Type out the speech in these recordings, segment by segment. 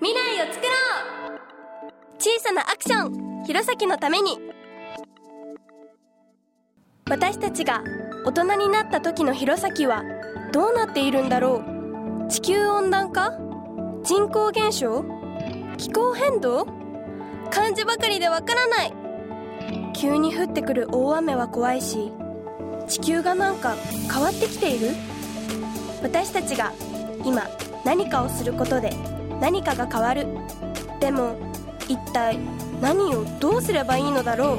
未来を作ろう!小さなアクション!弘前のために!私たちが大人になった時の弘前はどうなっているんだろう?地球温暖化?人口減少?気候変動?漢字ばかりでわからない!急に降ってくる大雨は怖いし地球がなんか変わってきている?私たちが今何かをすることで何かが変わる。でも一体何をどうすればいいのだろう。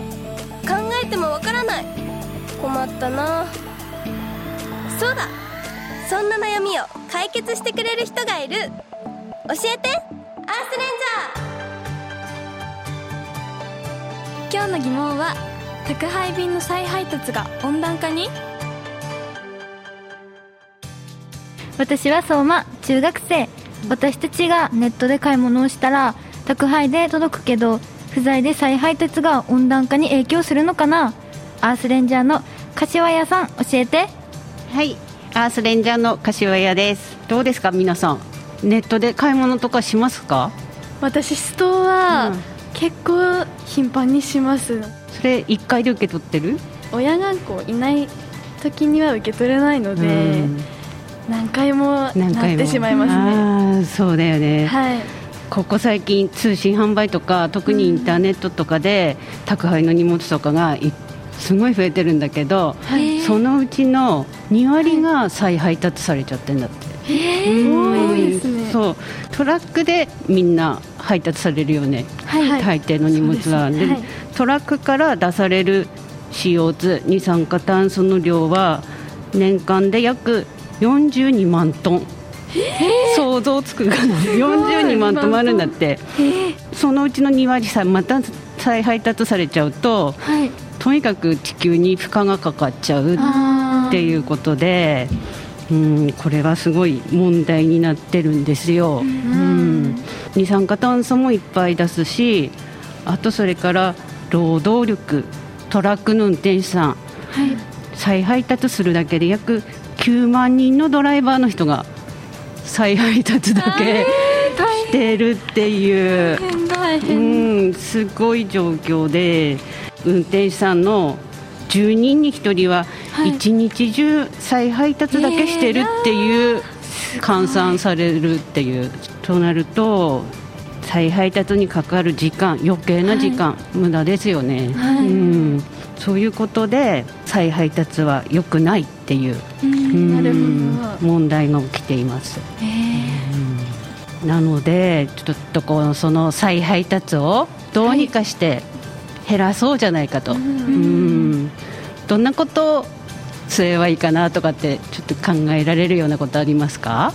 考えてもわからない。困ったな。そうだ。そんな悩みを解決してくれる人がいる。教えて。アースレンジャー。今日の疑問は宅配便の再配達が温暖化に？私は相馬中学生私たちがネットで買い物をしたら宅配で届くけど不在で再配達が温暖化に影響するのかな？アースレンジャーの柏屋さん教えて。はいアースレンジャーの柏屋です。どうですか皆さん？ネットで買い物とかしますか？私ストはうん。結構頻繁にします、それ1回で受け取ってる？親がこういない時には受け取れないので、うん何回もな何回も。ってしまいますね。ああそうだよね、はい。ここ最近通信販売とか特にインターネットとかで宅配の荷物とかがいすごい増えてるんだけど、はい。そのうちの2割が再配達されちゃってんだって、うん多いですね。そう。トラックでみんな配達されるよね、はい。大抵の荷物は、ではい。トラックから出される CO2 二酸化炭素の量は年間で約42万トン、想像つくかな。42万トンもあるんだって、そのうちの2割さまた再配達されちゃうとはい。とにかく地球に負荷がかかっちゃうあっていうことで、うん、これはすごい問題になってるんですよ、うん、二酸化炭素もいっぱい出すしあとそれから労働力トラックの運転手さん。はい。再配達するだけで約9万人のドライバーの人が再配達だけしてるっていう。大う変ん、すごい状況で運転手さんの10人に1人ははい。一日中再配達だけしてるっていう換算されるっていう。となると再配達にかかる時間余計な時間、無駄ですよね、はい。うん、そういうことで再配達は良くない。っていう、問題が起きています。なのでちょっとこのその再配達をどうにかして減らそうじゃないかと、うん。どんなことをすればいいかなとかってちょっと考えられるようなことありますか？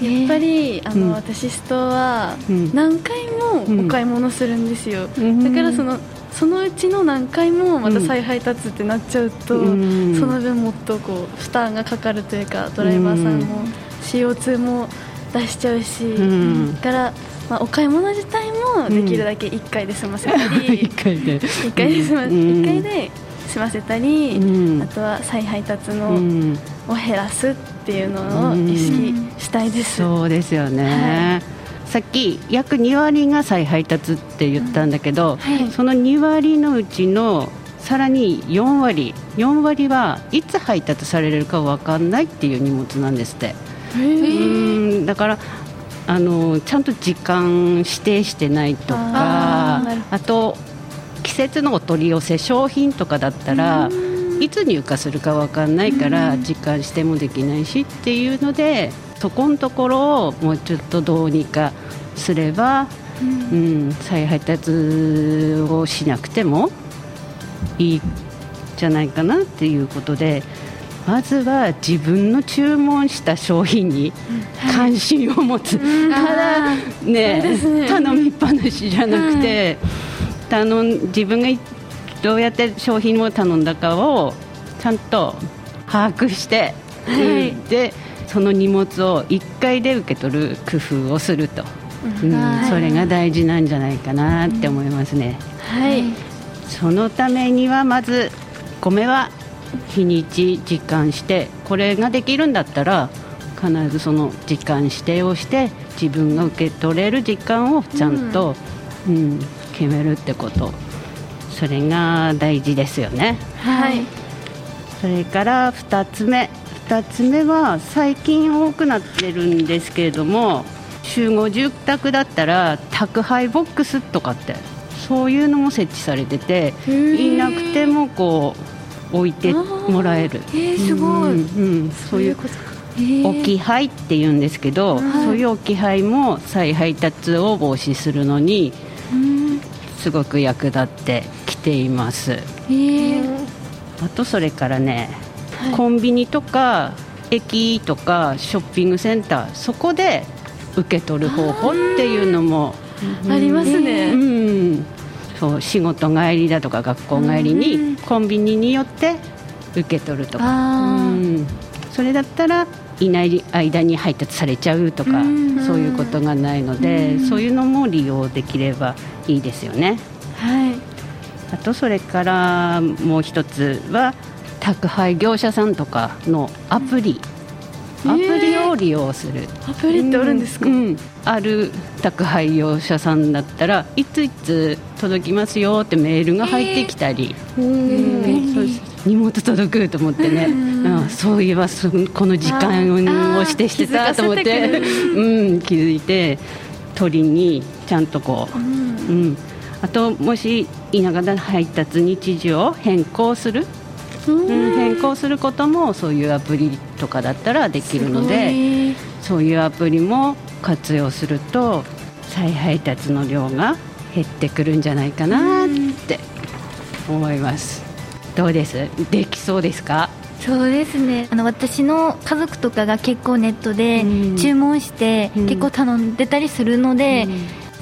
やっぱりあの、うん私ストはうん。何回もお買い物するんですよ、うん。だからそのそのうちの何回もまた再配達ってなっちゃうと、うん。その分もっとこう負担がかかるというかドライバーさんも CO2 も出しちゃうし、ん。だから、まあ、お買い物自体もできるだけ1回で済ませたり、一回で。一回で済ま、うん。一回で済ませたり、うん。あとは再配達うの、ん。を減らすっていうのを意識したいです。そうですよね、さっき約2割が再配達って言ったんだけど、はい。その2割のうちのさらに4割4割はいつ配達されるか分かんないっていう荷物なんですって。うんだからあのちゃんと時間指定してないとかあと季節のお取り寄せ商品とかだったらいつ入荷するか分かんないから時間してもできないしっていうのでそこのところをもうちょっとどうにかすれば、うん、再配達をしなくてもいいんじゃないかなっていうことでまずは自分の注文した商品に関心を持つ、ただね頼みっぱなしじゃなくて、頼ん自分がどうやって商品を頼んだかをちゃんと把握して、うんでその荷物を1回で受け取る工夫をすると、うんはい。それが大事なんじゃないかなって思いますね。はい、そのためにはまず米は日にち時間してこれができるんだったら必ずその時間指定をして自分が受け取れる時間をちゃんと、うん。決めるってこと。それが大事ですよね。はい。それから2つ目2つ目は最近多くなってるんですけれども集合住宅だったら宅配ボックスとかってそういうのも設置されてていなくてもこう置いてもらえる。えー、すごい、うんうんそういう置き配って言うんですけど、そういう置き配も再配達を防止するのにすごく役立ってきています。えー。あとそれからね、コンビニとか駅とかショッピングセンターそこで受け取る方法っていうのもありますね、うん、そう仕事帰りだとか学校帰りにコンビニによって受け取るとか、うん。それだったらいない間に配達されちゃうとか、そういうことがないので、そういうのも利用できればいいですよね。はい。あとそれからもう一つは宅配業者さんとかのアプリ、アプリを利用する。アプリってあるんですか、うんうん。ある宅配業者さんだったらいついつ届きますよってメールが入ってきたり、うん。そう荷物届くと思ってね、うんそういえばそこの時間を指定してたと思って。うん、気づいて取りにちゃんとこう、うん。あともし田舎で配達日時を変更する、うん変更することもそういうアプリとかだったらできるので。そういうアプリも活用すると再配達の量が減ってくるんじゃないかなって思います。どうです？できそうですか？そうですね。あの私の家族とかが結構ネットでうん。注文してうん。結構頼んでたりするので、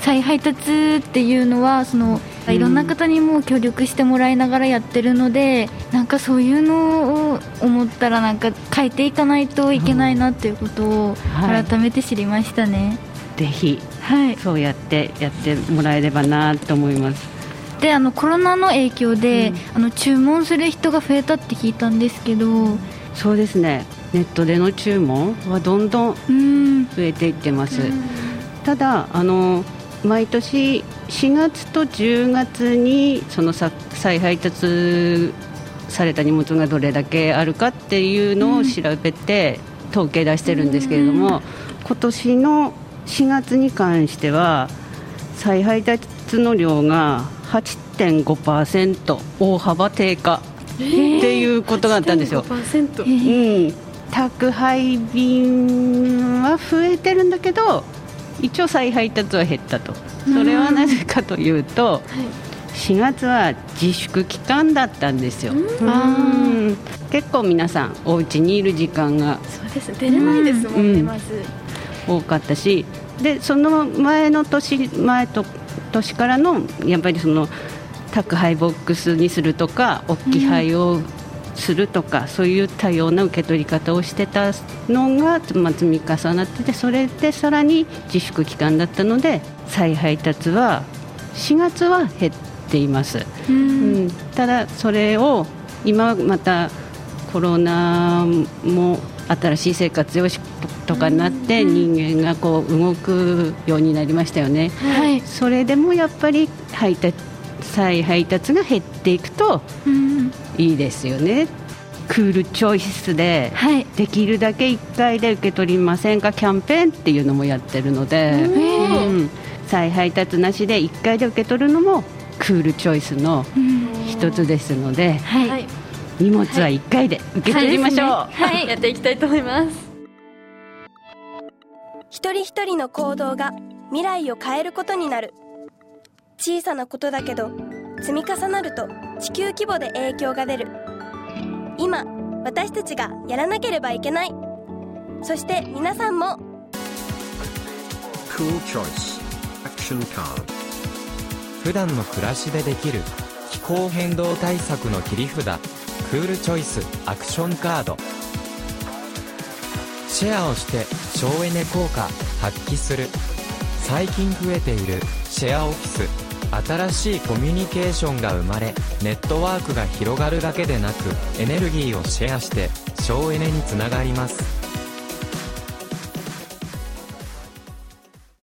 再配達っていうのはそのうんいろんな方にも協力してもらいながらやってるのでなんかそういうのを思ったらなんか変えていかないといけないなっていうことをはい。改めて知りましたね。ぜひはい、そうやってやってもらえればなと思います。であのコロナの影響で、あの注文する人が増えたって聞いたんですけど。そうですね。ネットでの注文はどんどんうん。増えていってます、ただあの毎年4月と10月にそのさ再配達された荷物がどれだけあるかっていうのを調べて統計出してるんですけれども、今年の4月に関しては再配達の量が8.5%大幅低下っていうことがあったんですよ。5%うん、宅配便は増えてるんだけど一応再配達は減ったと。それはなぜかというと、4月は自粛期間だったんですよ、うん。結構皆さんお家にいる時間がそうです出れないですもんね、多かったしでその前の年前と年からのやっぱりその宅配ボックスにするとか置き配をするとか、そういったような受け取り方をしてたのが、まあ、積み重なっててそれでさらに自粛期間だったので再配達は4月は減っています。うん、ただそれを今またコロナも新しい生活様式とかになって人間がこう動くようになりましたよね、はい。それでもやっぱり配達再配達が減っていくとうんいいですよね。クールチョイスではい。できるだけ1回で受け取りませんか？キャンペーンっていうのもやってるので、うん。再配達なしで1回で受け取るのもクールチョイスの一つですので、はい、はい。荷物は1回で受け取りましょう、はい。やっていきたいと思います。一人一人の行動が未来を変えることになる。小さなことだけど積み重なると地球規模で影響が出る。今私たちがやらなければいけない。そして皆さんも。Cool choice. Action card. 普段の暮らしでできる気候変動対策の切り札。クールチョイスアクションカードシェアをして省エネ効果発揮する。最近増えているシェアオフィス。新しいコミュニケーションが生まれネットワークが広がるだけでなくエネルギーをシェアして省エネにつながります。